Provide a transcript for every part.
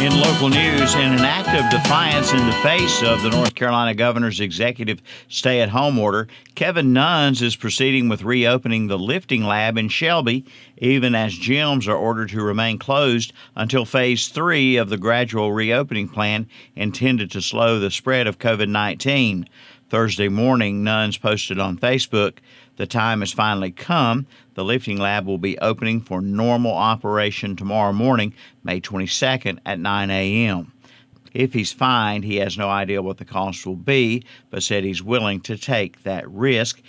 In local news, in an act of defiance in the face of the North Carolina governor's executive stay at home order, Kevin Nuns is proceeding with reopening the lifting lab in Shelby, even as gyms are ordered to remain closed until phase three of the gradual reopening plan intended to slow the spread of COVID 19. Thursday morning, Nuns posted on Facebook, The time has finally come. The lifting lab will be opening for normal operation tomorrow morning, May 22nd at 9 a.m. If he's fined, he has no idea what the cost will be, but said he's willing to take that risk.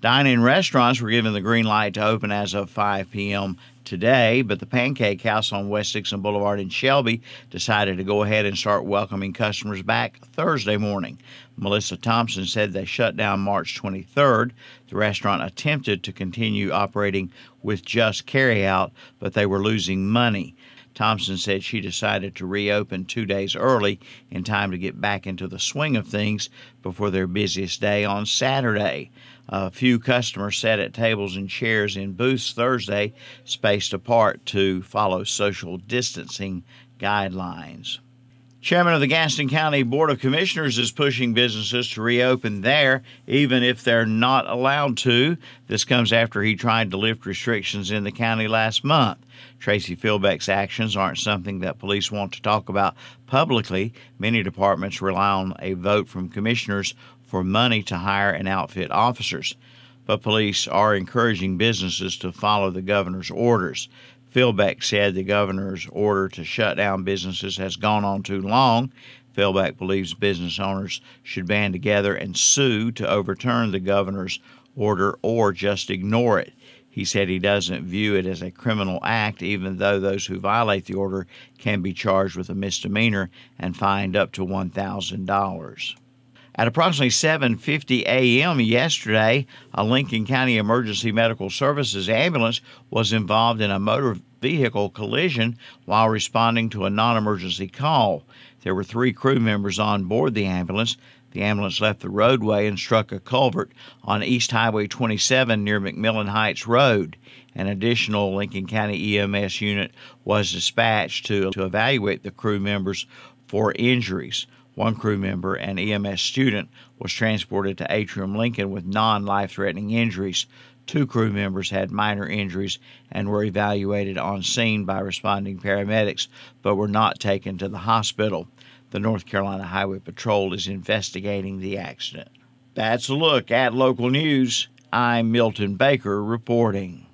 Dine-in restaurants were given the green light to open as of 5 p.m. today, but the Pancake House on West Dixon Boulevard in Shelby decided to go ahead and start welcoming customers back Thursday morning. Melissa Thompson said they shut down March 23rd. The restaurant attempted to continue operating with just carryout, but they were losing money. Thompson said she decided to reopen two days early in time to get back into the swing of things before their busiest day on Saturday. A few customers sat at tables and chairs in booths Thursday, spaced apart to follow social distancing guidelines. Chairman of the Gaston County Board of Commissioners is pushing businesses to reopen there, even if they're not allowed to. This comes after he tried to lift restrictions in the county last month. Tracy Philbeck's actions aren't something that police want to talk about publicly. Many departments rely on a vote from commissioners for money to hire and outfit officers. But police are encouraging businesses to follow the governor's orders. Philbeck said the governor's order to shut down businesses has gone on too long. Philbeck believes business owners should band together and sue to overturn the governor's order or just ignore it. He said he doesn't view it as a criminal act, even though those who violate the order can be charged with a misdemeanor and fined up to $1,000. At approximately 7:50 a.m. yesterday, a Lincoln County Emergency Medical Services ambulance was involved in a motor vehicle collision while responding to a non-emergency call. There were 3 crew members on board the ambulance. The ambulance left the roadway and struck a culvert on East Highway 27 near McMillan Heights Road. An additional Lincoln County EMS unit was dispatched to, to evaluate the crew members for injuries. One crew member, an EMS student, was transported to Atrium Lincoln with non life threatening injuries. Two crew members had minor injuries and were evaluated on scene by responding paramedics, but were not taken to the hospital. The North Carolina Highway Patrol is investigating the accident. That's a look at local news. I'm Milton Baker reporting.